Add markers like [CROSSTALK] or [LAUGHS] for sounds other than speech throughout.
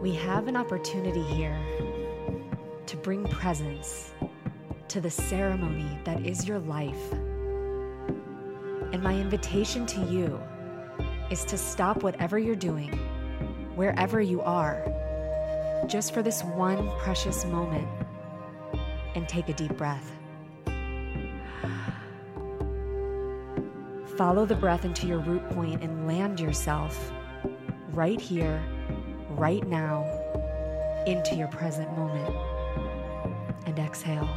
We have an opportunity here to bring presence to the ceremony that is your life. And my invitation to you is to stop whatever you're doing, wherever you are, just for this one precious moment and take a deep breath. Follow the breath into your root point and land yourself right here, right now, into your present moment. And exhale.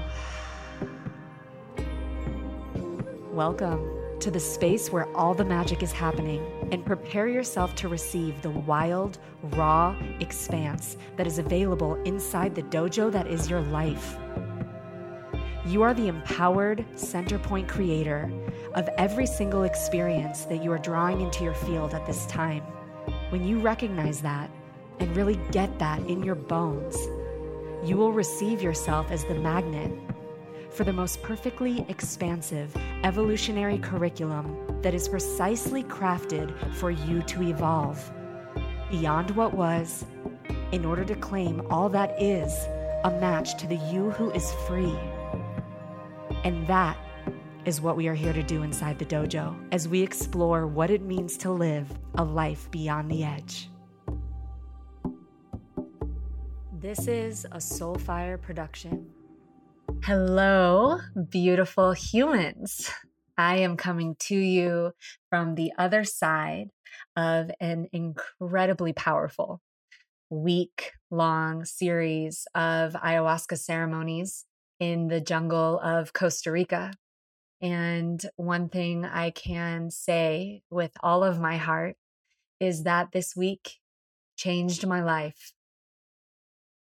Welcome to the space where all the magic is happening and prepare yourself to receive the wild, raw expanse that is available inside the dojo that is your life. You are the empowered center point creator of every single experience that you are drawing into your field at this time. When you recognize that and really get that in your bones, you will receive yourself as the magnet for the most perfectly expansive evolutionary curriculum that is precisely crafted for you to evolve beyond what was in order to claim all that is a match to the you who is free. And that is what we are here to do inside the dojo as we explore what it means to live a life beyond the edge. This is a Soulfire production. Hello, beautiful humans. I am coming to you from the other side of an incredibly powerful week long series of ayahuasca ceremonies in the jungle of Costa Rica. And one thing I can say with all of my heart is that this week changed my life.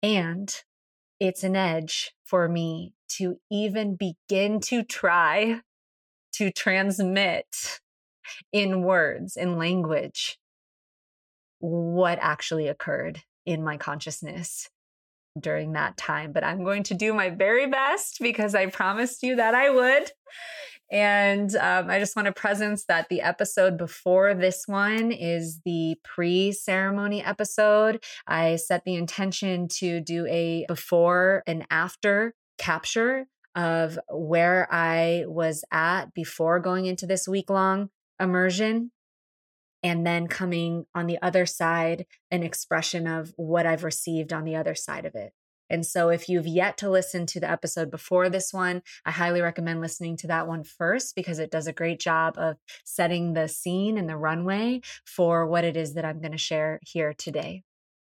And it's an edge for me to even begin to try to transmit in words, in language, what actually occurred in my consciousness during that time. But I'm going to do my very best because I promised you that I would. And um, I just want to presence that the episode before this one is the pre ceremony episode. I set the intention to do a before and after capture of where I was at before going into this week long immersion. And then coming on the other side, an expression of what I've received on the other side of it. And so, if you've yet to listen to the episode before this one, I highly recommend listening to that one first because it does a great job of setting the scene and the runway for what it is that I'm going to share here today.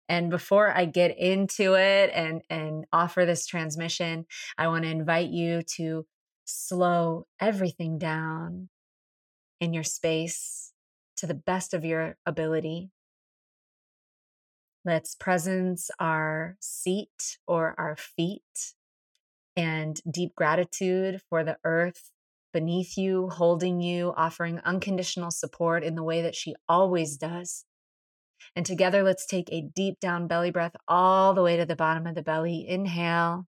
And before I get into it and, and offer this transmission, I want to invite you to slow everything down in your space to the best of your ability. Let's presence our seat or our feet and deep gratitude for the earth beneath you, holding you, offering unconditional support in the way that she always does. And together, let's take a deep down belly breath all the way to the bottom of the belly. Inhale.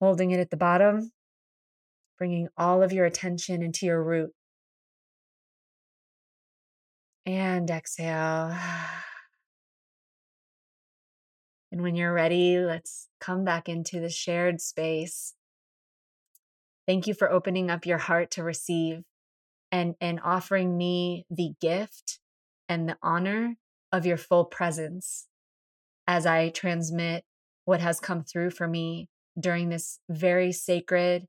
Holding it at the bottom, bringing all of your attention into your root. And exhale. [SIGHS] And when you're ready, let's come back into the shared space. Thank you for opening up your heart to receive and and offering me the gift and the honor of your full presence as I transmit what has come through for me during this very sacred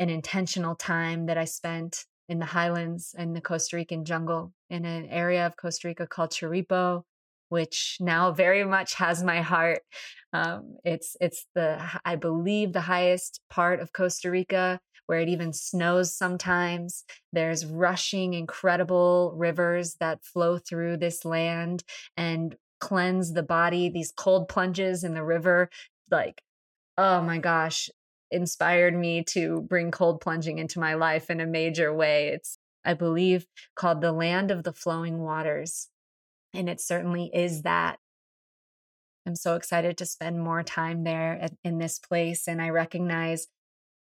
and intentional time that I spent in the highlands and the Costa Rican jungle in an area of Costa Rica called Chirripó, which now very much has my heart. Um, it's it's the I believe the highest part of Costa Rica where it even snows sometimes. There's rushing, incredible rivers that flow through this land and cleanse the body. These cold plunges in the river, like, oh my gosh, inspired me to bring cold plunging into my life in a major way. It's, I believe, called the land of the flowing waters. And it certainly is that. I'm so excited to spend more time there in this place. And I recognize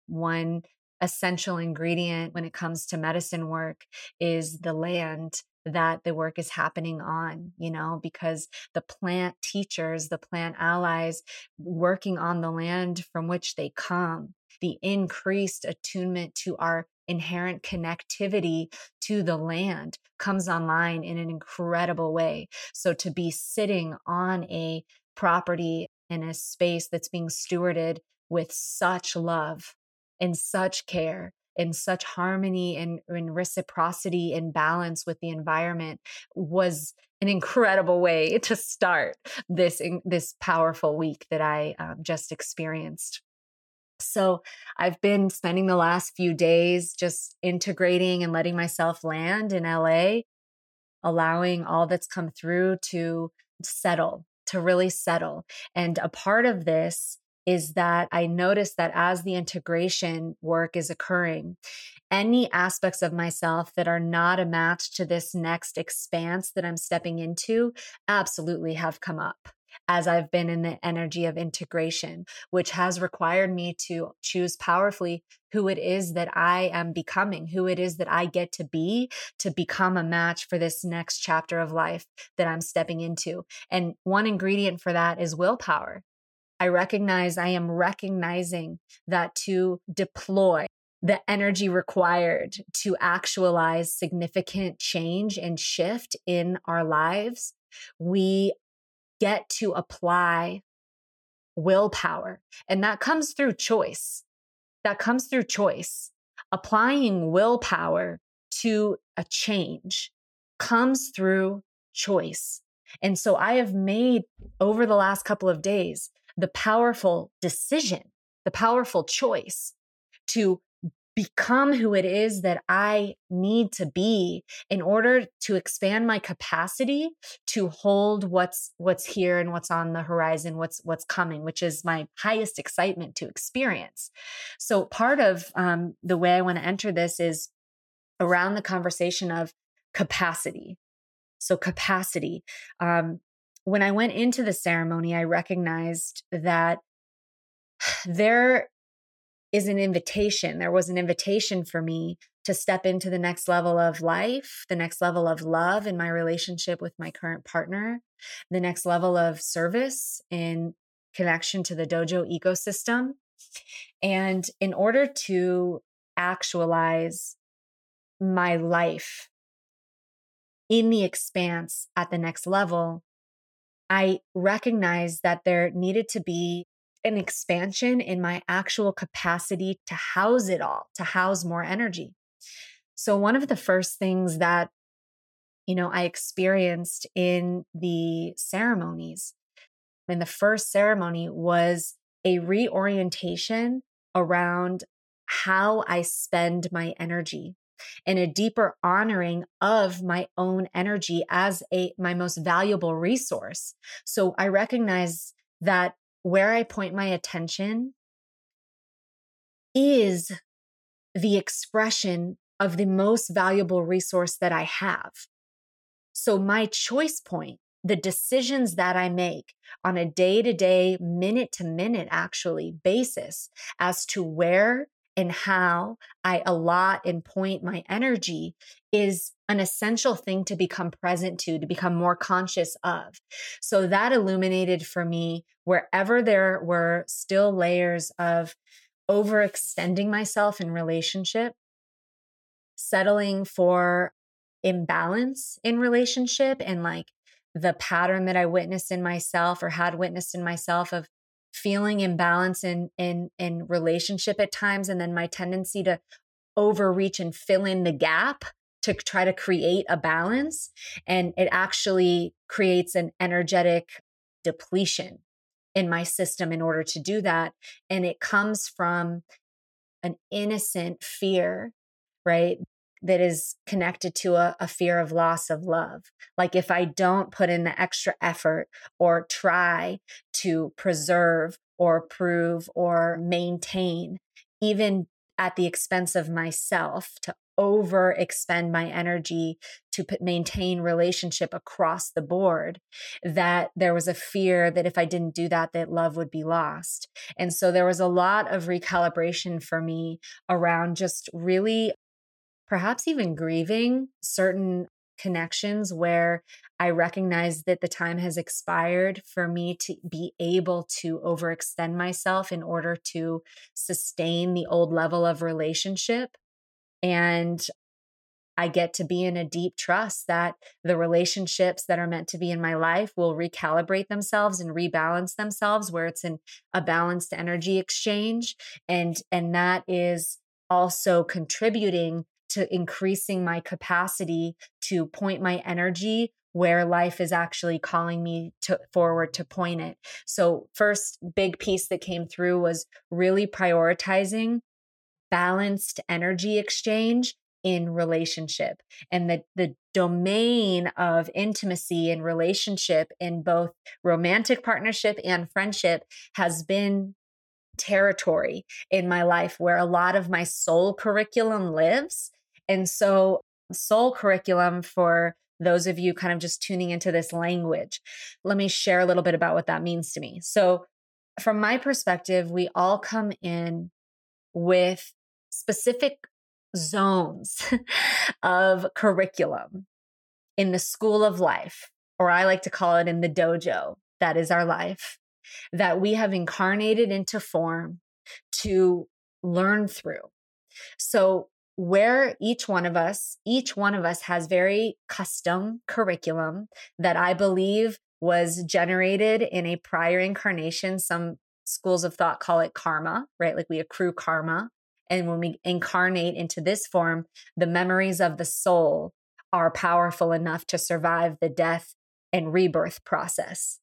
one essential ingredient when it comes to medicine work is the land that the work is happening on, you know, because the plant teachers, the plant allies working on the land from which they come, the increased attunement to our inherent connectivity to the land comes online in an incredible way. So to be sitting on a property in a space that's being stewarded with such love and such care in such harmony and, reciprocity and balance with the environment was an incredible way to start this this powerful week that I um, just experienced. So I've been spending the last few days just integrating and letting myself land in LA, allowing all that's come through to settle, to really settle. And a part of this is that I notice that as the integration work is occurring, any aspects of myself that are not a match to this next expanse that I'm stepping into absolutely have come up as I've been in the energy of integration, which has required me to choose powerfully who it is that I am becoming, who it is that I get to be to become a match for this next chapter of life that I'm stepping into. And one ingredient for that is willpower. I recognize I am recognizing that to deploy the energy required to actualize significant change and shift in our lives, we get to apply willpower. And that comes through choice. That comes through choice. Applying willpower to a change comes through choice. And so I have made over the last couple of days the powerful decision, the powerful choice to become who it is that I need to be in order to expand my capacity to hold what's what's here and what's on the horizon what's what's coming which is my highest excitement to experience. So part of um, the way I want to enter this is around the conversation of capacity. So capacity um, when I went into the ceremony, I recognized that [SIGHS] there is an invitation. There was an invitation for me to step into the next level of life, the next level of love in my relationship with my current partner, the next level of service in connection to the dojo ecosystem. And in order to actualize my life in the expanse at the next level, I recognized that there needed to be an expansion in my actual capacity to house it all, to house more energy. So, one of the first things that, you know, I experienced in the ceremonies, in the first ceremony, was a reorientation around how I spend my energy and a deeper honoring of my own energy as a my most valuable resource. So I recognize that where I point my attention is the expression of the most valuable resource that I have. So my choice point, the decisions that I make on a day to day, minute to minute, actually basis as to where and how I allot and point my energy is an essential thing to become present to, to become more conscious of. So that illuminated for me wherever there were still layers of overextending myself in relationship, settling for imbalance in relationship and like the pattern that I witnessed in myself or had witnessed in myself of feeling imbalance in in in relationship at times and then my tendency to overreach and fill in the gap to try to create a balance and it actually creates an energetic depletion in my system in order to do that and it comes from an innocent fear right that is connected to a, a, fear of loss of love. Like if I don't put in the extra effort or try to preserve or prove or maintain, even at the expense of myself, to over expend my energy to p- maintain relationship across the board that there was a fear that if i didn't do that that love would be lost and so there was a lot of recalibration for me around just really perhaps even grieving certain connections where I recognize that the time has expired for me to be able to overextend myself in order to sustain the old level of relationship. And I get to be in a deep trust that the relationships that are meant to be in my life will recalibrate themselves and rebalance themselves where it's in a balanced energy exchange and and that is also contributing to increasing my capacity to point my energy where life is actually calling me to forward to point it. So first big piece that came through was really prioritizing balanced energy exchange in relationship and the the domain of intimacy and relationship in both romantic partnership and friendship has been territory in my life where a lot of my soul curriculum lives and so, soul curriculum for those of you kind of just tuning into this language, let me share a little bit about what that means to me. So, from my perspective, we all come in with specific zones [LAUGHS] of curriculum in the school of life, or I like to call it in the dojo, that is our life, that we have incarnated into form to learn through. So, where each one of us, each one of us has very custom curriculum that I believe was generated in a prior incarnation. Some schools of thought call it karma, right? Like we accrue karma. And when we incarnate into this form, the memories of the soul are powerful enough to survive the death and rebirth process.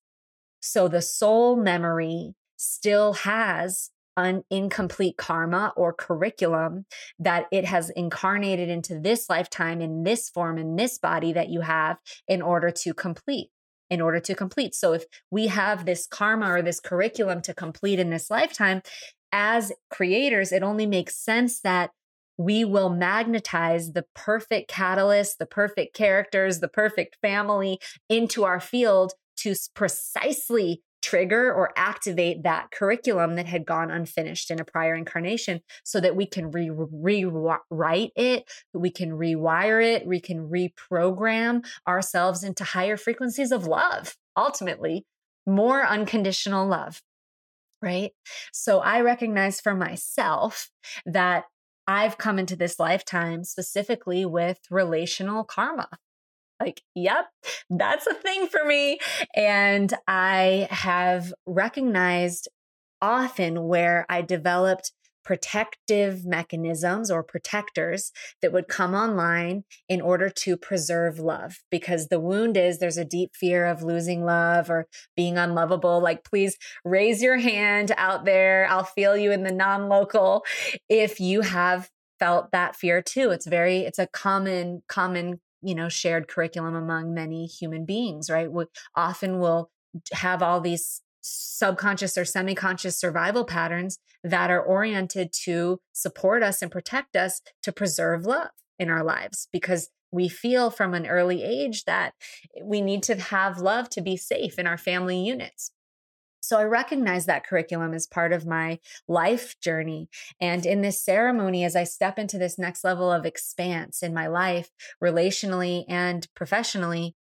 So the soul memory still has un- incomplete karma or curriculum that it has incarnated into this lifetime in this form, in this body that you have in order to complete in order to complete. So if we have this karma or this curriculum to complete in this lifetime, as creators, it only makes sense that we will magnetize the perfect catalyst, the perfect characters, the perfect family into our field to precisely trigger or activate that curriculum that had gone unfinished in a prior incarnation so that we can re- rewrite it, we can rewire it, we can reprogram ourselves into higher frequencies of love, ultimately, more unconditional love. Right. So I recognize for myself that I've come into this lifetime specifically with relational karma like, yep, that's a thing for me. And I have recognized often where I developed protective mechanisms or protectors that would come online in order to preserve love because the wound is there's a deep fear of losing love or being unlovable like please raise your hand out there i'll feel you in the non-local if you have felt that fear too it's very it's a common common you know shared curriculum among many human beings right? We often will have all these subconscious or semi-conscious survival patterns that are oriented to support us and protect us to preserve love in our lives because we feel from an early age that eh, we need to have love to be safe in our family units so I recognize that curriculum as part of my life journey. And in this ceremony, as I step into this next level of expanse in my life, relationally and professionally,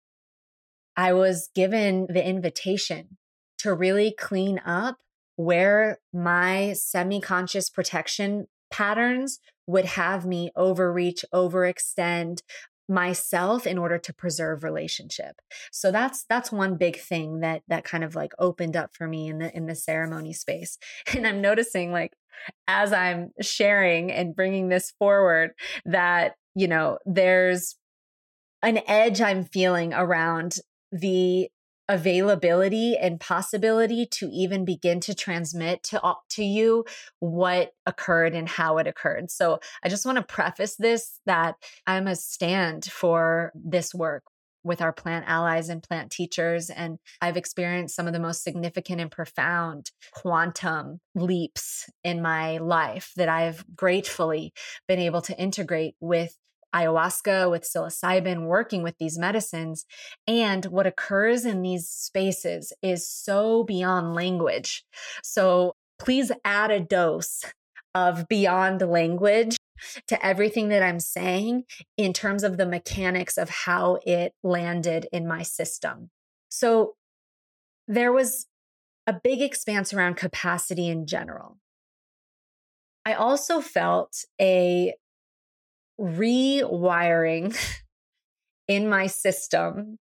I was given the invitation to really clean up where my semi conscious protection patterns would have me overreach, overextend, myself in order to preserve relationship. So that's that's one big thing that that kind of like opened up for me in the in the ceremony space. [LAUGHS] And i'm noticing like as i'm sharing and bringing this forward that you know there's an edge i'm feeling around the availability and possibility to even begin to transmit to to you what occurred and how it occurred. So I just want to preface this that I'm a stand for this work with our plant allies and plant teachers. And I've experienced some of the most significant and profound quantum leaps in my life that I've gratefully been able to integrate with ayahuasca, with psilocybin, working with these medicines. And what occurs in these spaces is so beyond language. So please add a dose of beyond language to everything that I'm saying in terms of the mechanics of how it landed in my system. So there was a big expanse around capacity in general. I also felt a rewiring [LAUGHS] in my system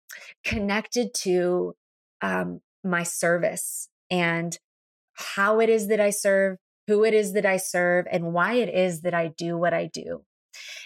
connected to um, my service and how it is that I serve, who it is that I serve, and why it is that I do what I do.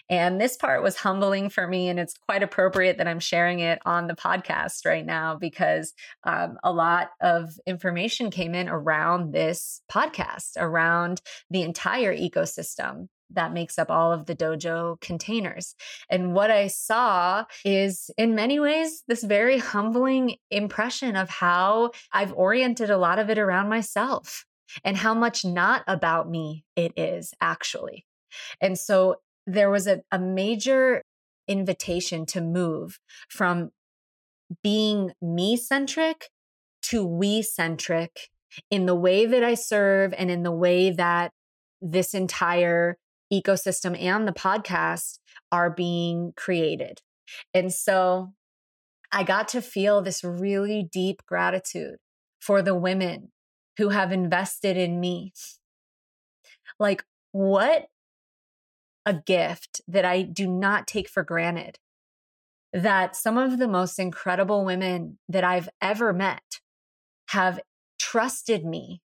And this part was humbling for me. And it's quite appropriate that I'm sharing it on the podcast right now because um, a lot of information came in around this podcast, around the entire ecosystem that makes up all of the dojo containers. And what I saw is, in many ways, this very humbling impression of how I've oriented a lot of it around myself and how much not about me it is actually. And so there was a, a major invitation to move from being me centric to we centric in the way that I serve and in the way that this entire ecosystem and the podcast are being created. And so I got to feel this really deep gratitude for the women who have invested in me. Like, what a gift that I do not take for granted. That some of the most incredible women that I've ever met have trusted me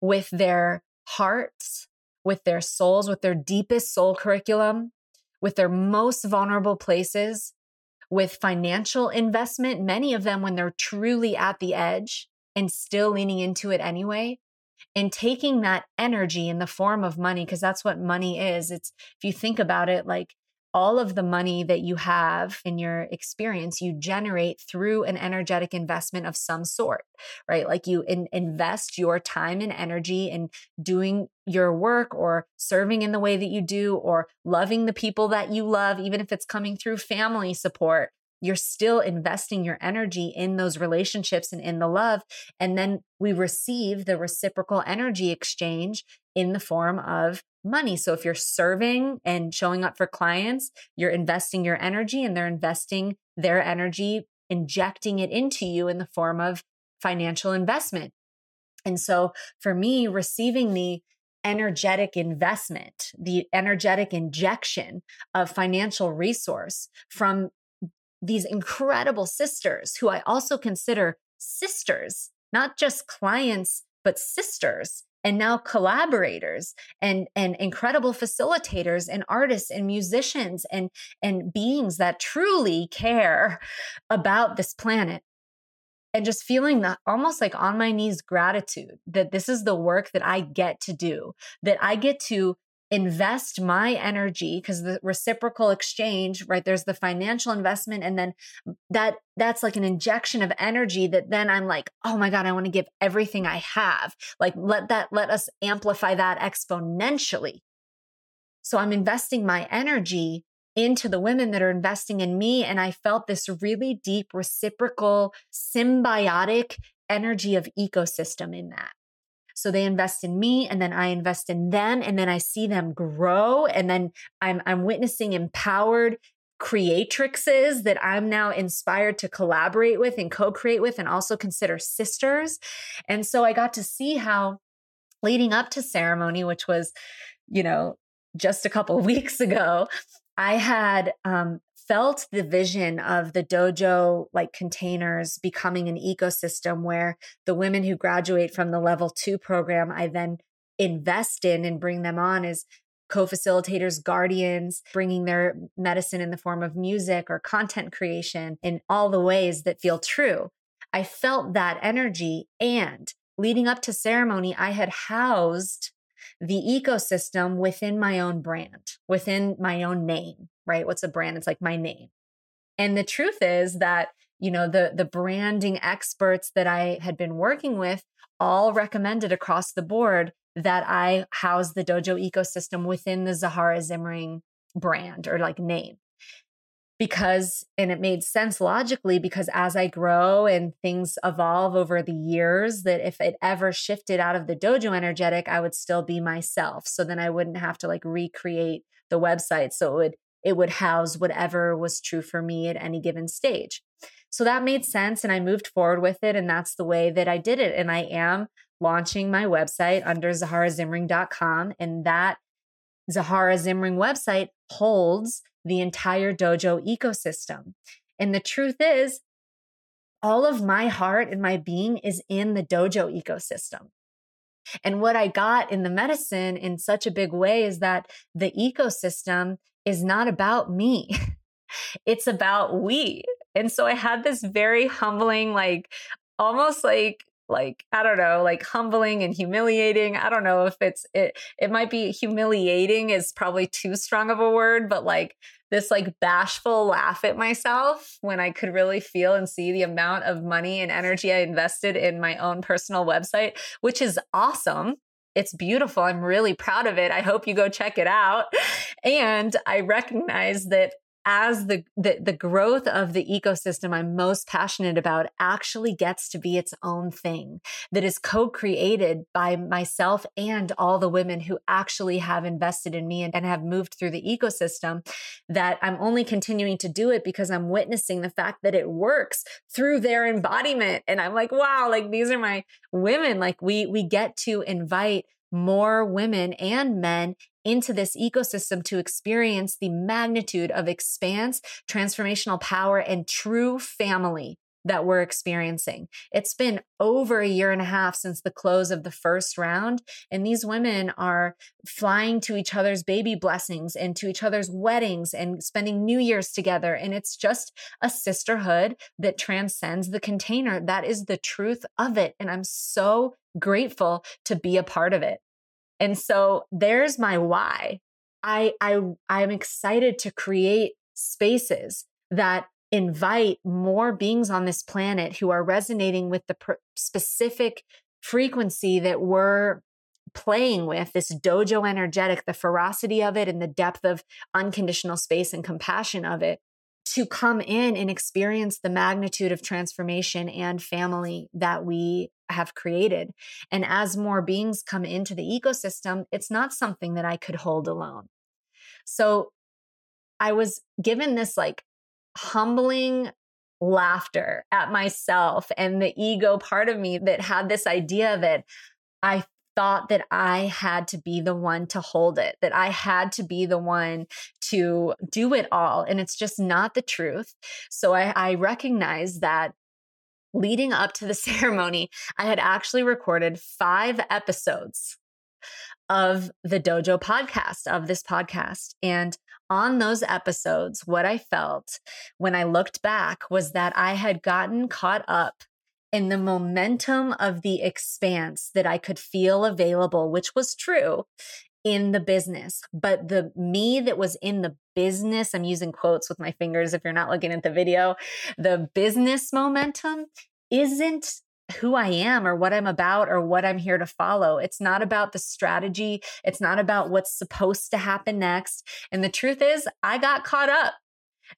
with their hearts, with their souls, with their deepest soul curriculum, with their most vulnerable places, with financial investment, many of them when they're truly at the edge and still leaning into it anyway and taking that energy in the form of money because that's what money is. It's if you think about it like all of the money that you have in your experience you generate through an energetic investment of some sort right like you in, invest your time and energy in doing your work or serving in the way that you do or loving the people that you love even if it's coming through family support you're still investing your energy in those relationships and in the love. And then we receive the reciprocal energy exchange in the form of money. So if you're serving and showing up for clients, you're investing your energy and they're investing their energy, injecting it into you in the form of financial investment. And so for me, receiving the energetic investment, the energetic injection of financial resource from these incredible sisters who I also consider sisters, not just clients, but sisters and now collaborators and and incredible facilitators and artists and musicians and and beings that truly care about this planet. And just feeling that almost like on my knees gratitude that this is the work that I get to do that I get to invest my energy because the reciprocal exchange right there's the financial investment and then that that's like an injection of energy that then i'm like oh my god i want to give everything i have. Like let that let us amplify that exponentially. So i'm investing my energy into the women that are investing in me and i felt this really deep reciprocal symbiotic energy of ecosystem in that so they invest in me and then I invest in them and then I see them grow and then I'm I'm witnessing empowered creatrixes that I'm now inspired to collaborate with and co-create with and also consider sisters. And so I got to see how leading up to ceremony which was you know just a couple [LAUGHS] weeks ago I had um, felt the vision of the dojo like containers becoming an ecosystem where the women who graduate from the level two program, I then invest in and bring them on as co-facilitators, guardians, bringing their medicine in the form of music or content creation in all the ways that feel true. I felt that energy and leading up to ceremony, I had housed the ecosystem within my own brand, within my own name, right? What's a brand? It's like my name. And the truth is that, you know, the the branding experts that I had been working with all recommended across the board that I house the dojo ecosystem within the Zahara Zimring brand or like name. Because, and it made sense logically because as I grow and things evolve over the years, that if it ever shifted out of the dojo energetic, I would still be myself. So then I wouldn't have to like recreate the website. So it would, it would house whatever was true for me at any given stage. So that made sense. And I moved forward with it. And that's the way that I did it. And I am launching my website under zaharazimring.com. And that Zahara Zimring website holds the entire dojo ecosystem. And the truth is, all of my heart and my being is in the dojo ecosystem. And what I got in the medicine in such a big way is that the ecosystem is not about me. [LAUGHS] it's about we. And so I had this very humbling, like almost like like i don't know like humbling and humiliating i don't know if it's it it might be humiliating is probably too strong of a word but like this like bashful laugh at myself when i could really feel and see the amount of money and energy i invested in my own personal website which is awesome it's beautiful. I'm really proud of it. I hope you go check it out. And I recognize that as the, the, the growth of the ecosystem I'm most passionate about actually gets to be its own thing that is co-created by myself and all the women who actually have invested in me and, and have moved through the ecosystem that I'm only continuing to do it because I'm witnessing the fact that it works through their embodiment. And I'm like wow like these are my women. Like we we get to invite more women and men into this ecosystem to experience the magnitude of expanse, transformational power, and true family that we're experiencing. It's been over a year and a half since the close of the first round, and these women are flying to each other's baby blessings and to each other's weddings and spending New Year's together. And it's just a sisterhood that transcends the container. That is the truth of it. And I'm so grateful to be a part of it. And so there's my why. I I I'm excited to create spaces that invite more beings on this planet who are resonating with the pr- specific frequency that we're playing with this dojo energetic the ferocity of it and the depth of unconditional space and compassion of it to come in and experience the magnitude of transformation and family that we have created. And as more beings come into the ecosystem, it's not something that I could hold alone. So I was given this like humbling laughter at myself and the ego part of me that had this idea that I thought that I had to be the one to hold it, that I had to be the one to do it all. And it's just not the truth. So I, I recognize that leading up to the [LAUGHS] ceremony, I had actually recorded five episodes of the Dojo podcast, of this podcast. And on those episodes, what I felt when I looked back was that I had gotten caught up in the momentum of the expanse that I could feel available, which was true in the business. But the me that was in the business, I'm using quotes with my fingers if you're not looking at the video, the business momentum isn't who I am or what I'm about or what I'm here to follow. It's not about the strategy. It's not about what's supposed to happen next. And the truth is, I got caught up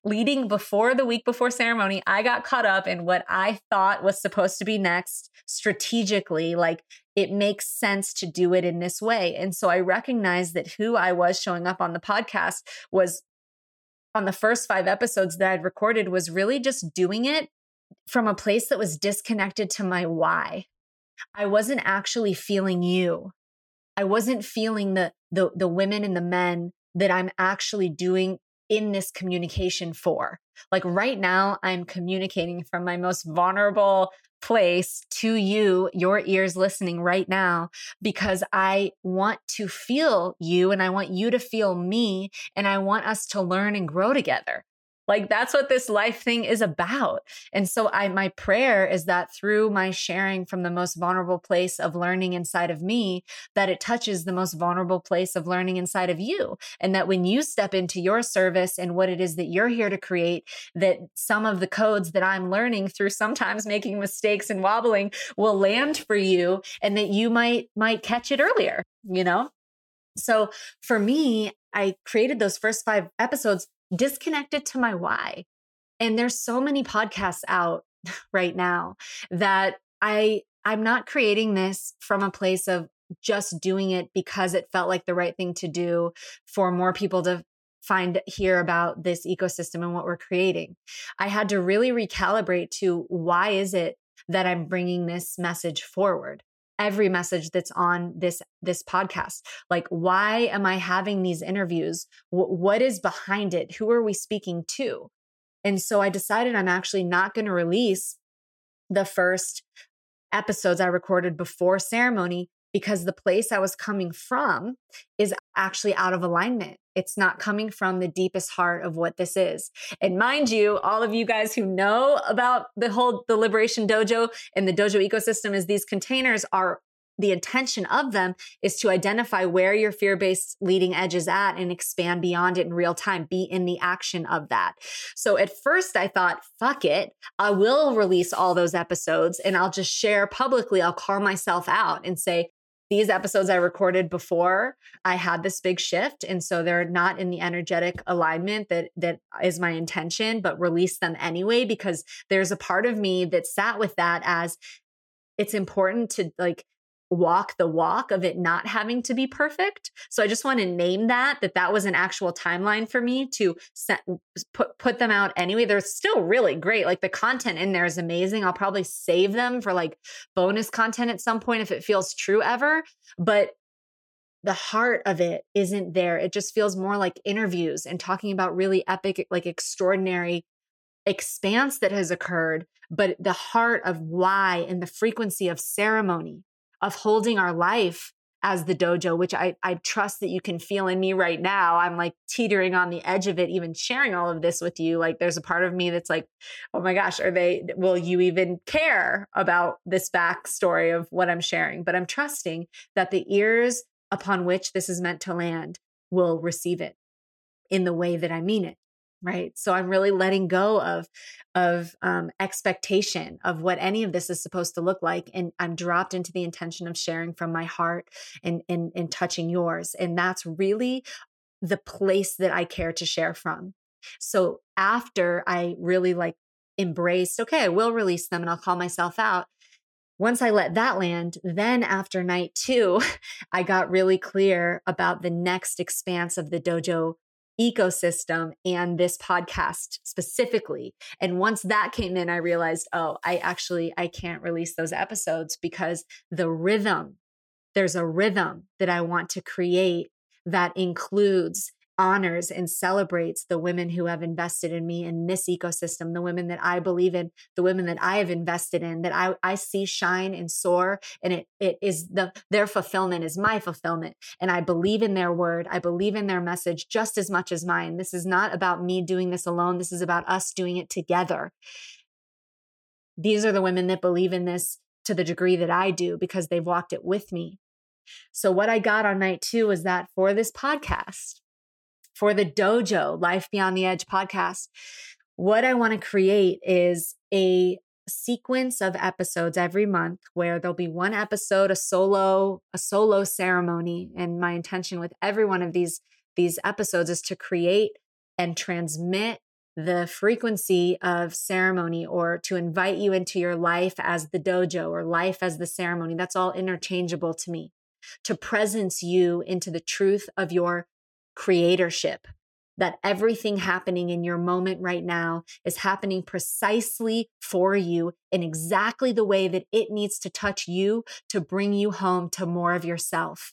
leading before the week before ceremony, I got caught up in what I thought was supposed to be next strategically. Like it makes sense to do it in this way. And so I recognized that who I was showing up on the podcast was on the first five episodes that I'd recorded was really just doing it from a place that was disconnected to my why. I wasn't actually feeling you. I wasn't feeling the the the women and the men that I'm actually doing in this communication for. Like right now, I'm communicating from my most vulnerable place to you, your ears listening right now, because I want to feel you and I want you to feel me and I want us to learn and grow together. Like that's what this life thing is about. And so I my prayer is that through my sharing from the most vulnerable place of learning inside of me, that it touches the most vulnerable place of learning inside of you. And that when you step into your service and what it is that you're here to create, that some of the codes that I'm learning through sometimes making mistakes and wobbling will land for you and that you might might catch it earlier, you know? So for me, I created those first five episodes disconnected to my why. And there's so many podcasts out [LAUGHS] right now that I I'm not creating this from a place of just doing it because it felt like the right thing to do for more people to find hear about this ecosystem and what we're creating. I had to really recalibrate to why is it that I'm bringing this message forward? Every message that's on this this podcast. Like why am i having these interviews? W- what is behind it? Who are we speaking to? And so i decided i'm actually not going to release the first episodes i recorded before ceremony because the place i was coming from is actually out of alignment it's not coming from the deepest heart of what this is. And mind you, all of you guys who know about the whole the Liberation Dojo and the dojo ecosystem is these containers are the intention of them is to identify where your fear based leading edge is at and expand beyond it in real time, be in the action of that. So at first I thought, fuck it. I will release all those episodes and I'll just share publicly. I'll call myself out and say, these episodes I recorded before I had this big shift. And so they're not in the energetic alignment that that is my intention, but release them anyway, because there's a part of me that sat with that as it's important to like walk the walk of it not having to be perfect. So I just want to name that that that was an actual timeline for me to set, put put them out anyway. They're still really great. Like the content in there is amazing. I'll probably save them for like bonus content at some point if it feels true ever, but the heart of it isn't there. It just feels more like interviews and talking about really epic like extraordinary expanse that has occurred, but the heart of why and the frequency of ceremony of holding our life as the dojo, which I, I trust that you can feel in me right now. I'm like teetering on the edge of it, even sharing all of this with you. Like there's a part of me that's like, oh my gosh, are they, will you even care about this backstory of what I'm sharing? But I'm trusting that the ears upon which this is meant to land will receive it in the way that I mean it right? So i'm really letting go of of um, expectation of what any of this is supposed to look like and i'm dropped into the intention of sharing from my heart and and, and touching yours and that's really the place that i care to share from. So after i really like embraced okay i will release them and i'll call myself out once I let that land, then after night two, [LAUGHS] I got really clear about the next expanse of the dojo ecosystem and this podcast specifically. And once that came in i realized oh i actually i can't release those episodes because the rhythm there's a rhythm that i want to create that includes honors and celebrates the women who have invested in me in this ecosystem, the women that I believe in, the women that I have invested in, that I, I see shine and soar. And it, it is the, their fulfillment is my fulfillment. And I believe in their word. I believe in their message just as much as mine. This is not about me doing this alone. This is about us doing it together. These are the women that believe in this to the degree that I do because they've walked it with me. So, what I got on night two was that for this podcast, for the dojo life beyond the edge podcast what i want to create is a sequence of episodes every month where there'll be one episode a solo a solo ceremony and my intention with every one of these these episodes is to create and transmit the frequency of ceremony or to invite you into your life as the dojo or life as the ceremony. That's all interchangeable to me. To presence you into the truth of your creatorship that everything happening in your moment right now is happening precisely for you in exactly the way that it needs to touch you to bring you home to more of yourself.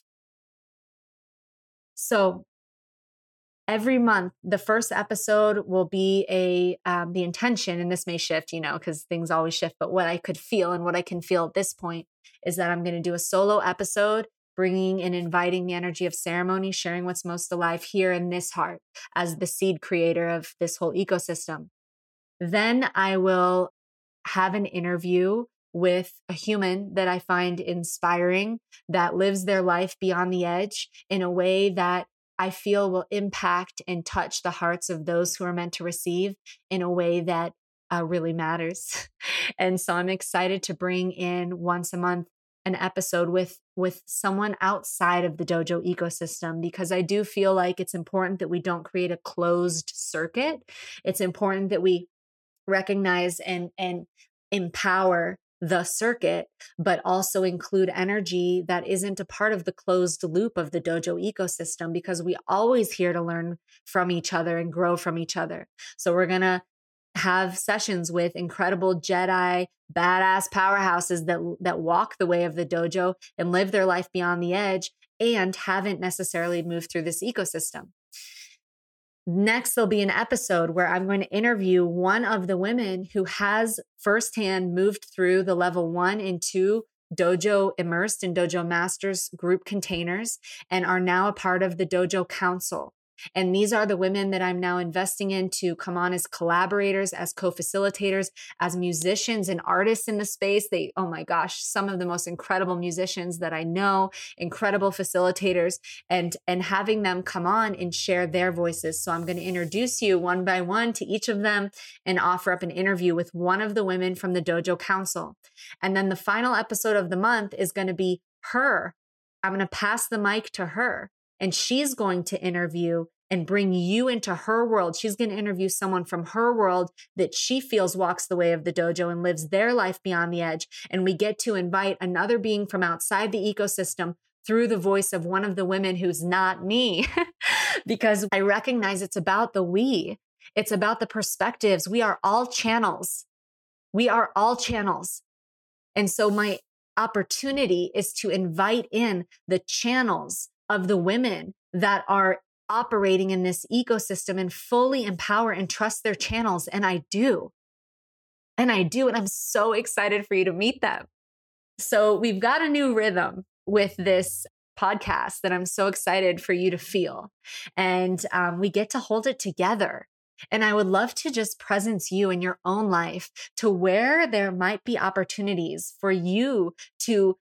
So, every month the first episode will be a um, the intention and this may shift you know because things always shift but what i could feel and what i can feel at this point is that i'm going to do a solo episode bringing and inviting the energy of ceremony, sharing what's most alive here in this heart as the seed creator of this whole ecosystem. Then I will have an interview with a human that I find inspiring, that lives their life beyond the edge in a way that I feel will impact and touch the hearts of those who are meant to receive in a way that uh, really matters. [LAUGHS] and so I'm excited to bring in once a month an episode with with someone outside of the dojo ecosystem because I do feel like it's important that we don't create a closed circuit. It's important that we recognize and and empower the circuit, but also include energy that isn't a part of the closed loop of the dojo ecosystem because we always here to learn from each other and grow from each other. So we're going to have sessions with incredible Jedi badass powerhouses that that walk the way of the dojo and live their life beyond the edge and haven't necessarily moved through this ecosystem. Next, there'll be an episode where I'm going to interview one of the women who has firsthand moved through the level one and two dojo immersed in dojo masters group containers and are now a part of the dojo council and these are the women that I'm now investing in to come on as collaborators, as co facilitators, as musicians and artists in the space. They, oh my gosh, some of the most incredible musicians that I know, incredible facilitators, and, and having them come on and share their voices. So I'm going to introduce you one by one to each of them and offer up an interview with one of the women from the Dojo Council. And then the final episode of the month is going to be her. I'm going to pass the mic to her and she's going to interview and bring you into her world. She's going to interview someone from her world that she feels walks the way of the dojo and lives their life beyond the edge. And we get to invite another being from outside the ecosystem through the voice of one of the women who's not me, [LAUGHS] because I recognize it's about the we. It's about the perspectives. We are all channels. We are all channels. And so my opportunity is to invite in the channels of the women that are operating in this ecosystem and fully empower and trust their channels. And I do. And I do. And I'm so excited for you to meet them. So we've got a new rhythm with this podcast that I'm so excited for you to feel. And um, we get to hold it together. And I would love to just presence you in your own life to where there might be opportunities for you to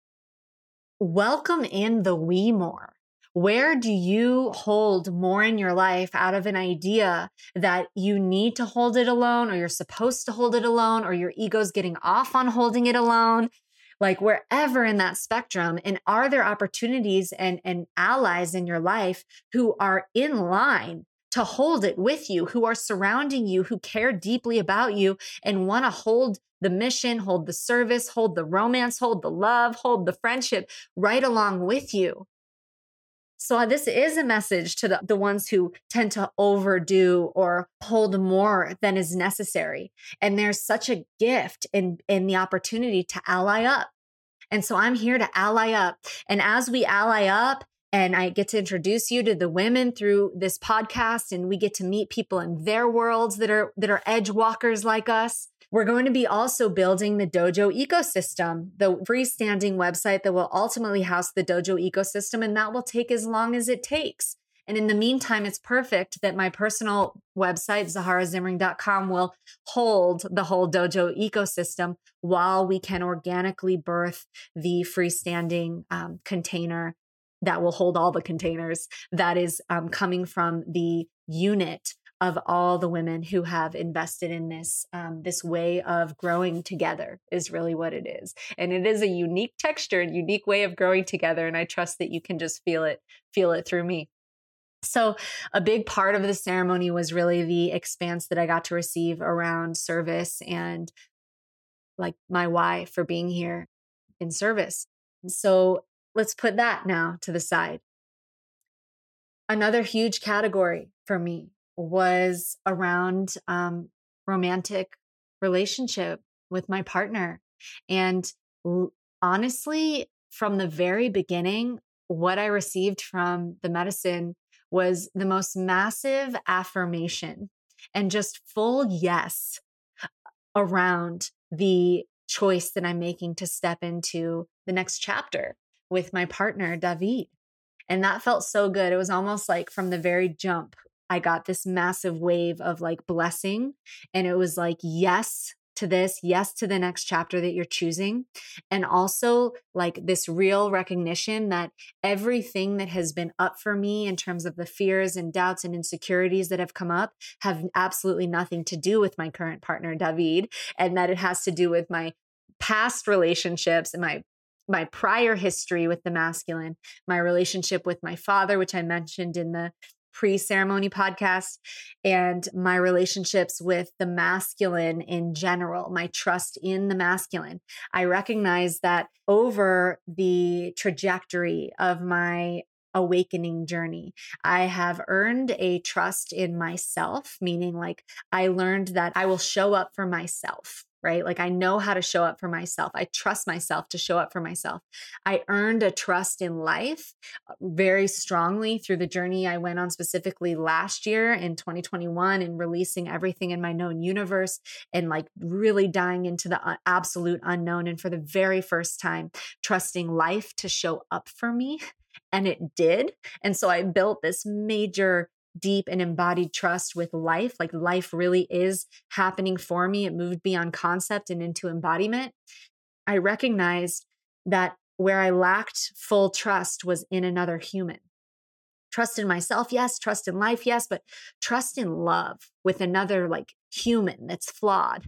welcome in the we more where do you hold more in your life out of an idea that you need to hold it alone or you're supposed to hold it alone or your ego's getting off on holding it alone? Like wherever in that spectrum. And are there opportunities and, and allies in your life who are in line to hold it with you, who are surrounding you, who care deeply about you and want to hold the mission, hold the service, hold the romance, hold the love, hold the friendship right along with you. So uh, this is a message to the, the ones who tend to overdo or hold more than is necessary. And there's such a gift in, in the opportunity to ally up. And so I'm here to ally up. And as we ally up, and I get to introduce you to the women through this podcast and we get to meet people in their worlds that are that are edge walkers like us. We're going to be also building the Dojo ecosystem, the freestanding website that will ultimately house the Dojo ecosystem. And that will take as long as it takes. And in the meantime, it's perfect that my personal website, zaharazimring.com, will hold the whole dojo ecosystem while we can organically birth the freestanding um, container that will hold all the containers that is um, coming from the unit of all the women who have invested in this um, this way of growing together is really what it is and it is a unique texture and unique way of growing together and i trust that you can just feel it feel it through me so, a big part of the ceremony was really the expanse that I got to receive around service and like my why for being here in service. So, let's put that now to the side. Another huge category for me was around um, romantic relationship with my partner. And l- honestly, from the very beginning, what I received from the medicine was the most massive affirmation and just full yes around the choice that I'm making to step into the next chapter with my partner, David. And that felt so good. It was almost like from the very jump, I got this massive wave of like blessing. And it was like, yes to this, yes to the next chapter that you're choosing. And also like this real recognition that everything that has been up for me in terms of the fears and doubts and insecurities that have come up have absolutely nothing to do with my current partner, David, and that it has to do with my past relationships and my my prior history with the masculine, my relationship with my father, which I mentioned in the pre ceremony podcast, and my relationships with the masculine in general, my trust in the masculine. I recognize that over the trajectory of my awakening journey. I have earned a trust in myself, meaning like I learned that I will show up for myself right? Like I know how to show up for myself. I trust myself to show up for myself. I earned a trust in life uh, very strongly through the journey I went on specifically last year in 2021 and releasing everything in my known universe and like really dying into the uh, absolute unknown. And for the very first time, trusting life to show up for me. And it did. And so I built this major deep and embodied trust with life. Like life really is happening for me. It moved beyond concept and into embodiment. I recognized that where I lacked full trust was in another human. Trust in myself, yes. Trust in life, yes. But trust in love with another like human that's flawed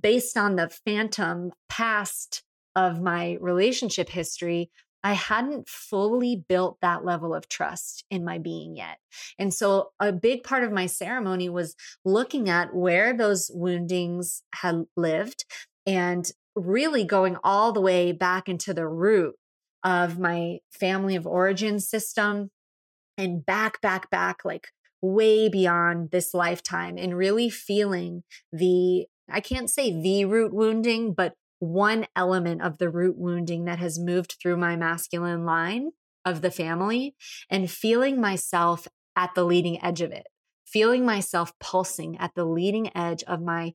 based on the phantom past of my relationship history I hadn't fully built that level of trust in my being yet. And so a big part of my ceremony was looking at where those woundings had lived and really going all the way back into the root of my family of origin system and back, back, back, like way beyond this lifetime and really feeling the, I can't say the root wounding, but one element of the root wounding that has moved through my masculine line of the family and feeling myself at the leading edge of it, feeling myself pulsing at the leading edge of my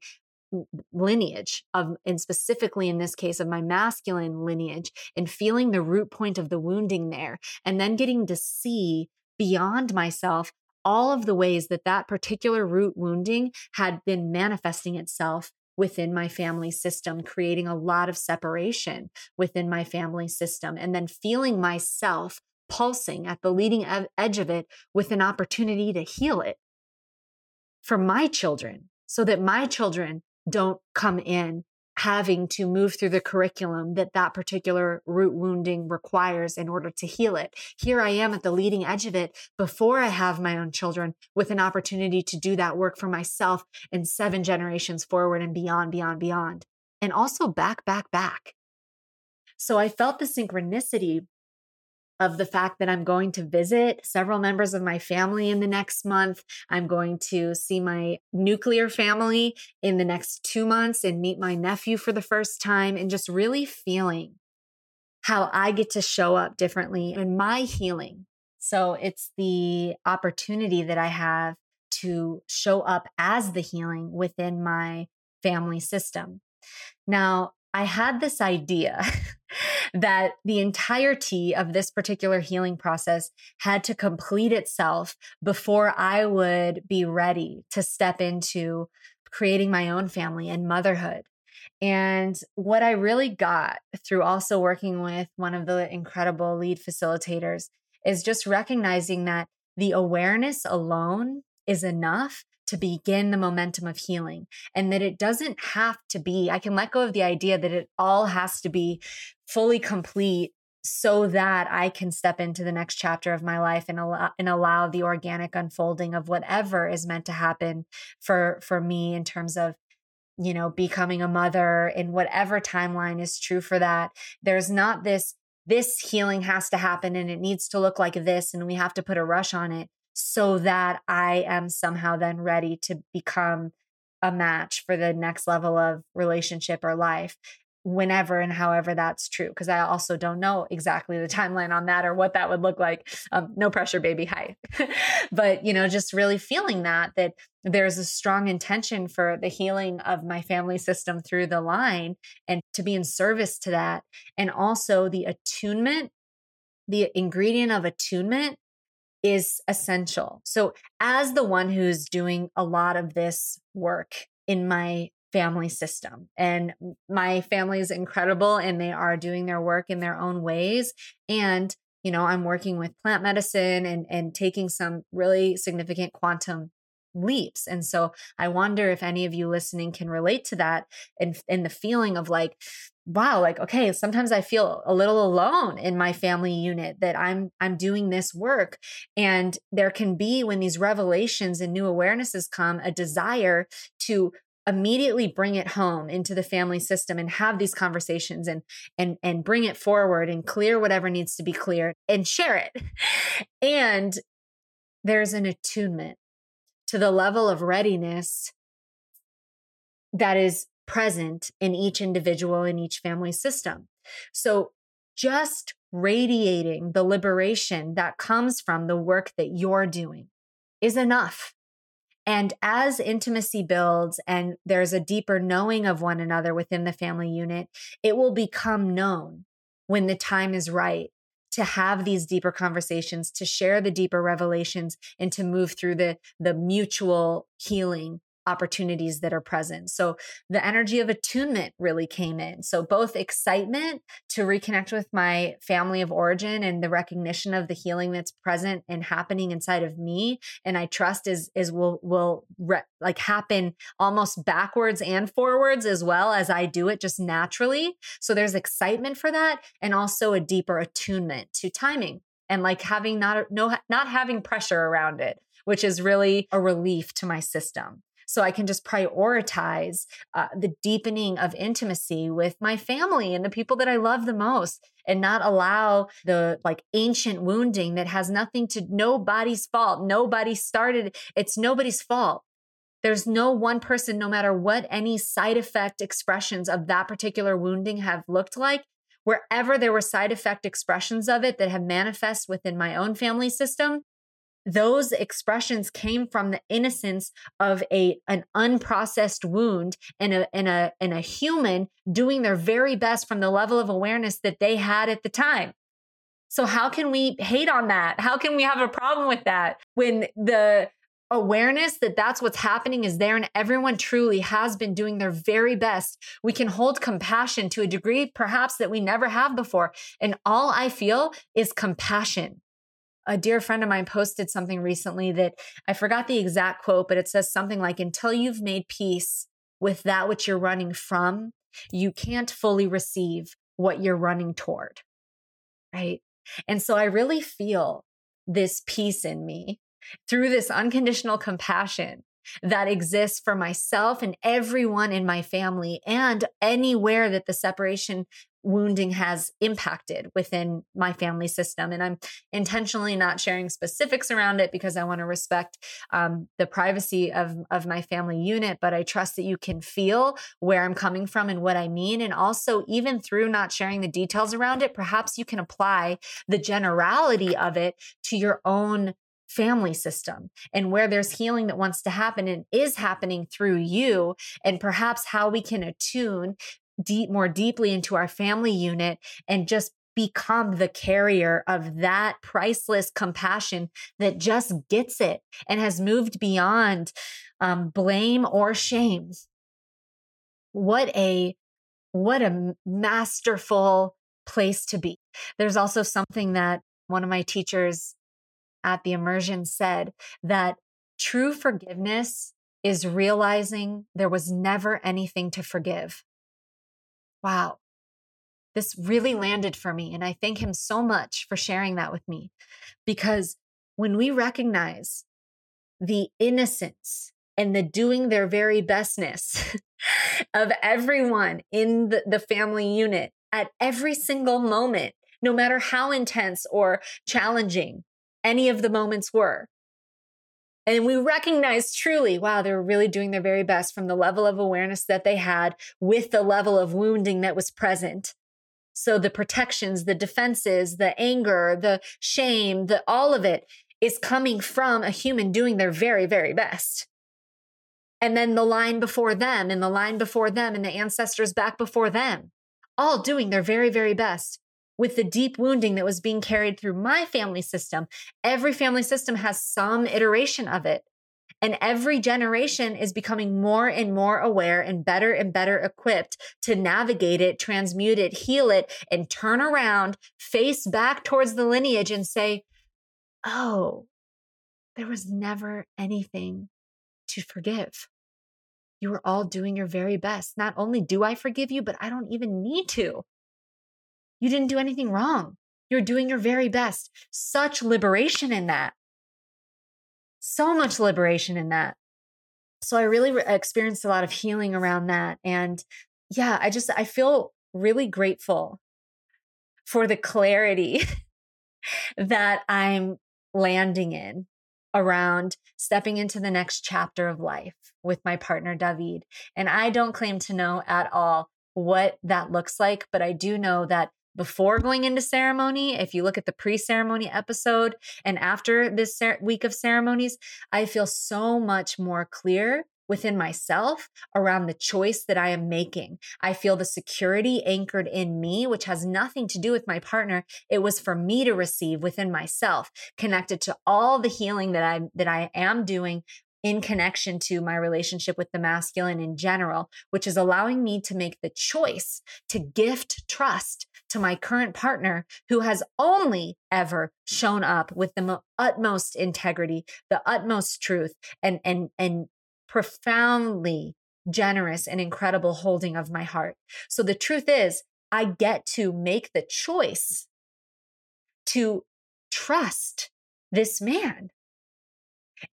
lineage of and specifically in this case of my masculine lineage and feeling the root point of the wounding there and then getting to see beyond myself all of the ways that that particular root wounding had been manifesting itself within my family system, creating a lot of separation within my family system, and then feeling myself pulsing at the leading edge of it with an opportunity to heal it for my children so that my children don't come in having to move through the curriculum that that particular root wounding requires in order to heal it. Here I am at the leading edge of it before I have my own children with an opportunity to do that work for myself and seven generations forward and beyond, beyond, beyond. And also back, back, back. So I felt the synchronicity of the fact that I'm going to visit several members of my family in the next month. I'm going to see my nuclear family in the next two months and meet my nephew for the first time and just really feeling how I get to show up differently in my healing. So it's the opportunity that I have to show up as the healing within my family system. Now, I had this idea [LAUGHS] that the entirety of this particular healing process had to complete itself before I would be ready to step into creating my own family and motherhood. And what I really got through also working with one of the incredible lead facilitators is just recognizing that the awareness alone is enough to begin the momentum of healing and that it doesn't have to be, I can let go of the idea that it all has to be fully complete so that I can step into the next chapter of my life and allow and allow the organic unfolding of whatever is meant to happen for for me in terms of you know becoming a mother in whatever timeline is true for that. There's not this this healing has to happen and it needs to look like this and we have to put a rush on it so that I am somehow then ready to become a match for the next level of relationship or life whenever and however that's true because i also don't know exactly the timeline on that or what that would look like. Um, no pressure baby hi. [LAUGHS] But you know just really feeling that that there's a strong intention for the healing of my family system through the line and to be in service to that and also the attunement the ingredient of attunement is essential. So, as the one who's doing a lot of this work in my family system, and my family is incredible and they are doing their work in their own ways. And, you know, I'm working with plant medicine and, and taking some really significant quantum leaps. And so I wonder if any of you listening can relate to that and, and the feeling of like, wow, like, okay, sometimes I feel a little alone in my family unit that I'm, I'm doing this work. And there can be when these revelations and new awarenesses come, a desire to immediately bring it home into the family system and have these conversations and and and bring it forward and clear whatever needs to be cleared and share it [LAUGHS] and there's an attunement to the level of readiness that is present in each individual in each family system. So just radiating the liberation that comes from the work that you're doing is enough. And as intimacy builds and there's a deeper knowing of one another within the family unit, it will become known when the time is right to have these deeper conversations, to share the deeper revelations and to move through the, the mutual healing opportunities that are present. So the energy of attunement really came in. So both excitement to reconnect with my family of origin and the recognition of the healing that's present and happening inside of me and I trust is is will will re- like happen almost backwards and forwards as well as I do it just naturally. So there's excitement for that and also a deeper attunement to timing and like having not no not having pressure around it which is really a relief to my system so I can just prioritize uh, the deepening of intimacy with my family and the people that I love the most and not allow the like ancient wounding that has nothing to nobody's fault. Nobody started. It's nobody's fault. There's no one person, no matter what any side effect expressions of that particular wounding have looked like, wherever there were side effect expressions of it that have manifest within my own family system, those expressions came from the innocence of a an unprocessed wound and a and a and a human doing their very best from the level of awareness that they had at the time. So how can we hate on that? How can we have a problem with that when the awareness that that's what's happening is there and everyone truly has been doing their very best. We can hold compassion to a degree perhaps that we never have before. And all I feel is compassion a dear friend of mine posted something recently that I forgot the exact quote, but it says something like, until you've made peace with that which you're running from, you can't fully receive what you're running toward. Right. And so I really feel this peace in me through this unconditional compassion that exists for myself and everyone in my family and anywhere that the separation wounding has impacted within my family system. And I'm intentionally not sharing specifics around it because I want to respect um, the privacy of, of my family unit. But I trust that you can feel where I'm coming from and what I mean. And also, even through not sharing the details around it, perhaps you can apply the generality of it to your own family system and where there's healing that wants to happen and is happening through you and perhaps how we can attune deep more deeply into our family unit and just become the carrier of that priceless compassion that just gets it and has moved beyond um, blame or shame. What a what a masterful place to be. There's also something that one of my teachers at the immersion said that true forgiveness is realizing there was never anything to forgive wow, this really landed for me. And I thank him so much for sharing that with me because when we recognize the innocence and the doing their very bestness [LAUGHS] of everyone in the, the family unit at every single moment, no matter how intense or challenging any of the moments were, and we recognize truly, wow, they were really doing their very best from the level of awareness that they had with the level of wounding that was present. So the protections, the defenses, the anger, the shame, the all of it is coming from a human doing their very, very best. And then the line before them and the line before them and the ancestors back before them, all doing their very, very best with the deep wounding that was being carried through my family system. Every family system has some iteration of it. And every generation is becoming more and more aware and better and better equipped to navigate it, transmute it, heal it, and turn around, face back towards the lineage and say, Oh, there was never anything to forgive. You were all doing your very best. Not only do I forgive you, but I don't even need to. You didn't do anything wrong. You're doing your very best. Such liberation in that. So much liberation in that. So I really re- experienced a lot of healing around that. And yeah, I just, I feel really grateful for the clarity [LAUGHS] that I'm landing in around stepping into the next chapter of life with my partner, David. And I don't claim to know at all what that looks like, but I do know that before going into ceremony, if you look at the pre ceremony episode and after this week of ceremonies, I feel so much more clear within myself around the choice that I am making. I feel the security anchored in me, which has nothing to do with my partner. It was for me to receive within myself, connected to all the healing that I that I am doing in connection to my relationship with the masculine in general, which is allowing me to make the choice to gift trust to my current partner who has only ever shown up with the mo- utmost integrity, the utmost truth and and and profoundly generous and incredible holding of my heart. So the truth is, I get to make the choice to trust this man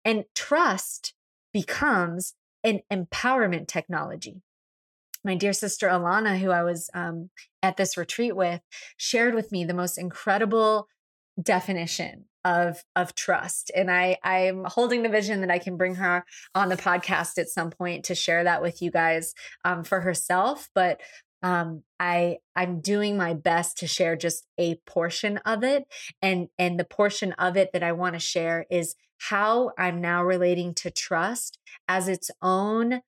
and trust becomes an empowerment technology. My dear sister Alana, who I was um, at this retreat with, shared with me the most incredible definition of of trust. And i i'm holding the vision that i can bring her on the podcast at some point to share that with you guys um, for herself. But um, I I'm doing my best to share just a portion of it, and and the portion of it that I want to share is how I'm now relating to trust as its own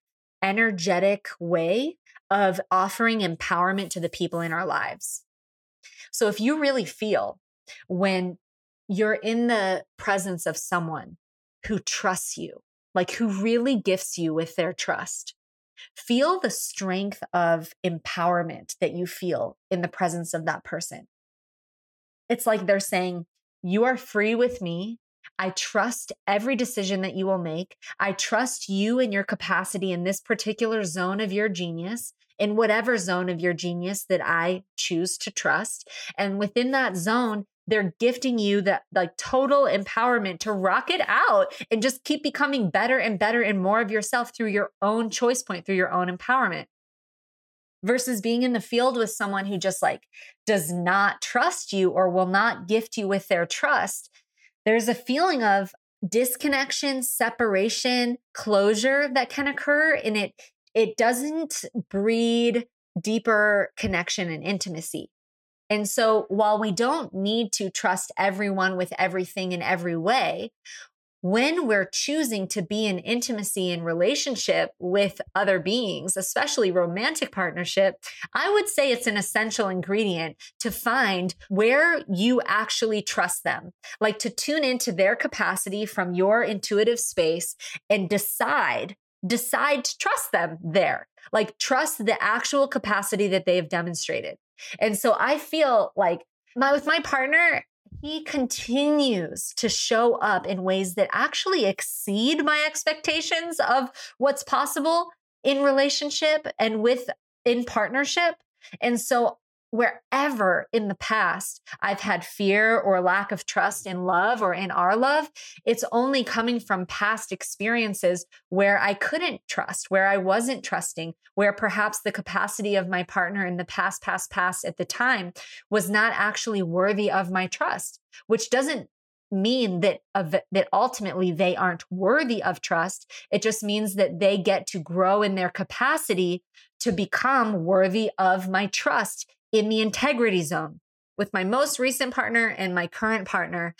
energetic way of offering empowerment to the people in our lives. So if you really feel when you're in the presence of someone who trusts you, like who really gifts you with their trust, Feel the strength of empowerment that you feel in the presence of that person. It's like they're saying, You are free with me. I trust every decision that you will make. I trust you and your capacity in this particular zone of your genius, in whatever zone of your genius that I choose to trust. And within that zone, they're gifting you that like total empowerment to rock it out and just keep becoming better and better and more of yourself through your own choice point, through your own empowerment. Versus being in the field with someone who just like does not trust you or will not gift you with their trust. There's a feeling of disconnection, separation, closure that can occur and it it doesn't breed deeper connection and intimacy. And so while we don't need to trust everyone with everything in every way, when we're choosing to be in intimacy and relationship with other beings, especially romantic partnership, I would say it's an essential ingredient to find where you actually trust them, like to tune into their capacity from your intuitive space and decide decide to trust them there. Like trust the actual capacity that they've demonstrated. And so I feel like my, with my partner, he continues to show up in ways that actually exceed my expectations of what's possible in relationship and with in partnership. And so wherever in the past I've had fear or lack of trust in love or in our love, it's only coming from past experiences where I couldn't trust, where I wasn't trusting, where perhaps the capacity of my partner in the past, past, past at the time was not actually worthy of my trust, which doesn't mean that that ultimately they aren't worthy of trust. It just means that they get to grow in their capacity to become worthy of my trust in the integrity zone with my most recent partner and my current partner.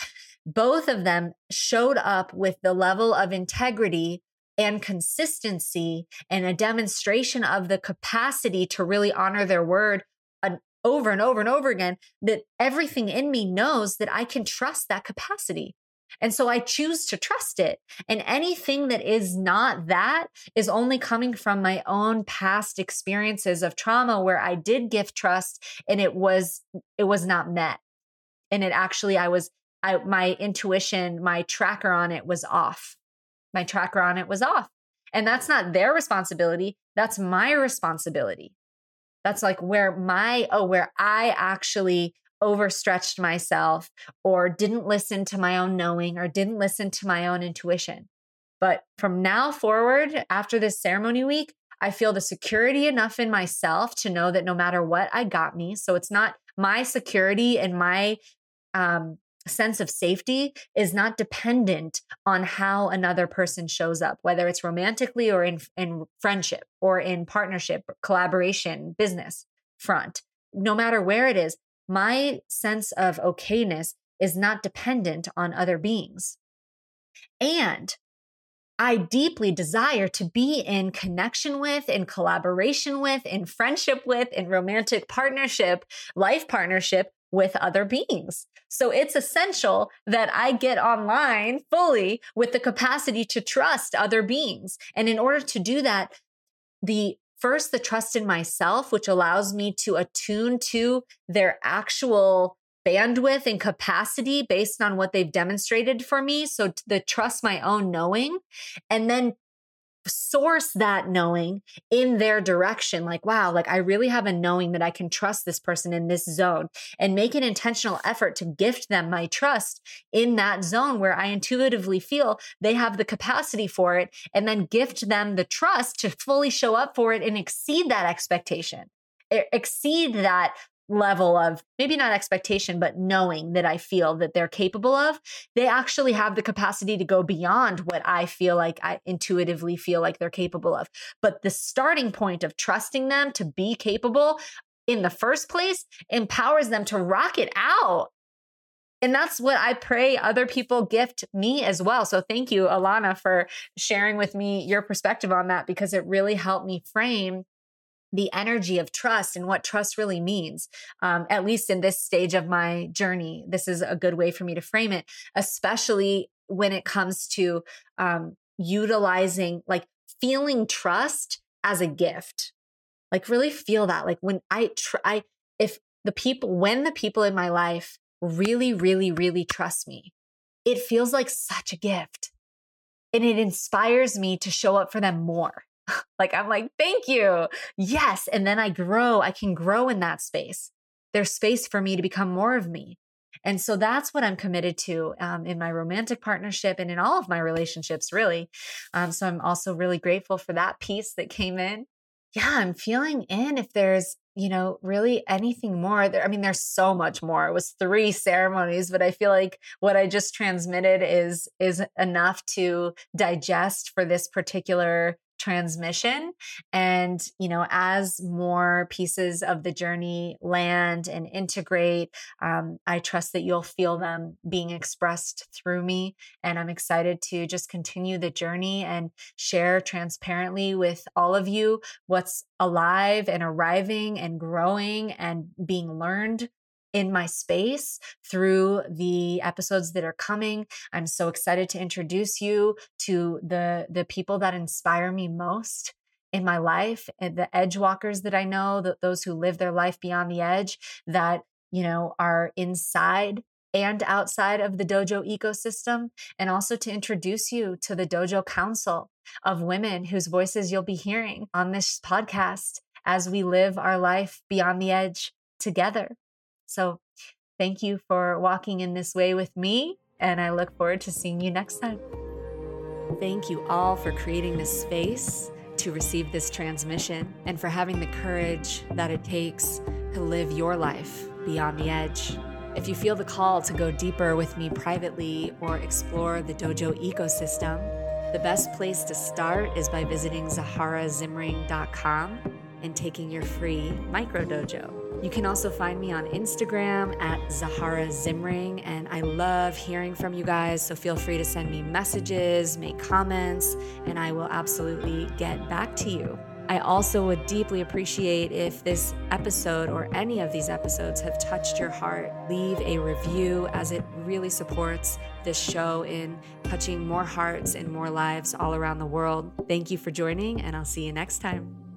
Both of them showed up with the level of integrity and consistency and a demonstration of the capacity to really honor their word over and over and over again that everything in me knows that I can trust that capacity. And so I choose to trust it. And anything that is not that is only coming from my own past experiences of trauma where I did give trust and it was it was not met. And it actually I was I my intuition, my tracker on it was off. My tracker on it was off. And that's not their responsibility. That's my responsibility. That's like where my, oh, where I actually overstretched myself or didn't listen to my own knowing or didn't listen to my own intuition. But from now forward, after this ceremony week, I feel the security enough in myself to know that no matter what, I got me. So it's not my security and my um, sense of safety is not dependent on how another person shows up, whether it's romantically or in, in friendship or in partnership, collaboration, business front. No matter where it is, my sense of okayness is not dependent on other beings. And I deeply desire to be in connection with, in collaboration with, in friendship with, in romantic partnership, life partnership with other beings. So it's essential that I get online fully with the capacity to trust other beings. And in order to do that, the first, the trust in myself, which allows me to attune to their actual bandwidth and capacity based on what they've demonstrated for me. So the trust my own knowing and then source that knowing in their direction. Like, wow, like I really have a knowing that I can trust this person in this zone and make an intentional effort to gift them my trust in that zone where I intuitively feel they have the capacity for it and then gift them the trust to fully show up for it and exceed that expectation exceed that level of maybe not expectation, but knowing that I feel that they're capable of, they actually have the capacity to go beyond what I feel like I intuitively feel like they're capable of. But the starting point of trusting them to be capable in the first place empowers them to rock it out. And that's what I pray other people gift me as well. So thank you, Alana, for sharing with me your perspective on that because it really helped me frame the energy of trust and what trust really means. Um, at least in this stage of my journey, this is a good way for me to frame it, especially when it comes to um, utilizing, like feeling trust as a gift. Like really feel that. Like when I try, if the people, when the people in my life really, really, really trust me, it feels like such a gift. And it inspires me to show up for them more like I'm like, thank you. Yes. And then I grow. I can grow in that space. There's space for me to become more of me. And so that's what I'm committed to um, in my romantic partnership and in all of my relationships, really. Um, so I'm also really grateful for that piece that came in. Yeah, I'm feeling in if there's, you know, really anything more. There, I mean, there's so much more. It was three ceremonies, but I feel like what I just transmitted is is enough to digest for this particular transmission. And, you know, as more pieces of the journey land and integrate, um, I trust that you'll feel them being expressed through me. And I'm excited to just continue the journey and share transparently with all of you what's alive and arriving and growing and being learned in my space through the episodes that are coming. I'm so excited to introduce you to the the people that inspire me most in my life and the edge walkers that I know, that those who live their life beyond the edge that, you know, are inside and outside of the dojo ecosystem and also to introduce you to the dojo council of women whose voices you'll be hearing on this podcast as we live our life beyond the edge together. So thank you for walking in this way with me, and I look forward to seeing you next time. Thank you all for creating this space to receive this transmission and for having the courage that it takes to live your life beyond the edge. If you feel the call to go deeper with me privately or explore the dojo ecosystem, the best place to start is by visiting zaharazimring.com and taking your free micro dojo. You can also find me on Instagram at Zahara Zimring, and I love hearing from you guys. So feel free to send me messages, make comments, and I will absolutely get back to you. I also would deeply appreciate if this episode or any of these episodes have touched your heart. Leave a review as it really supports this show in touching more hearts and more lives all around the world. Thank you for joining, and I'll see you next time.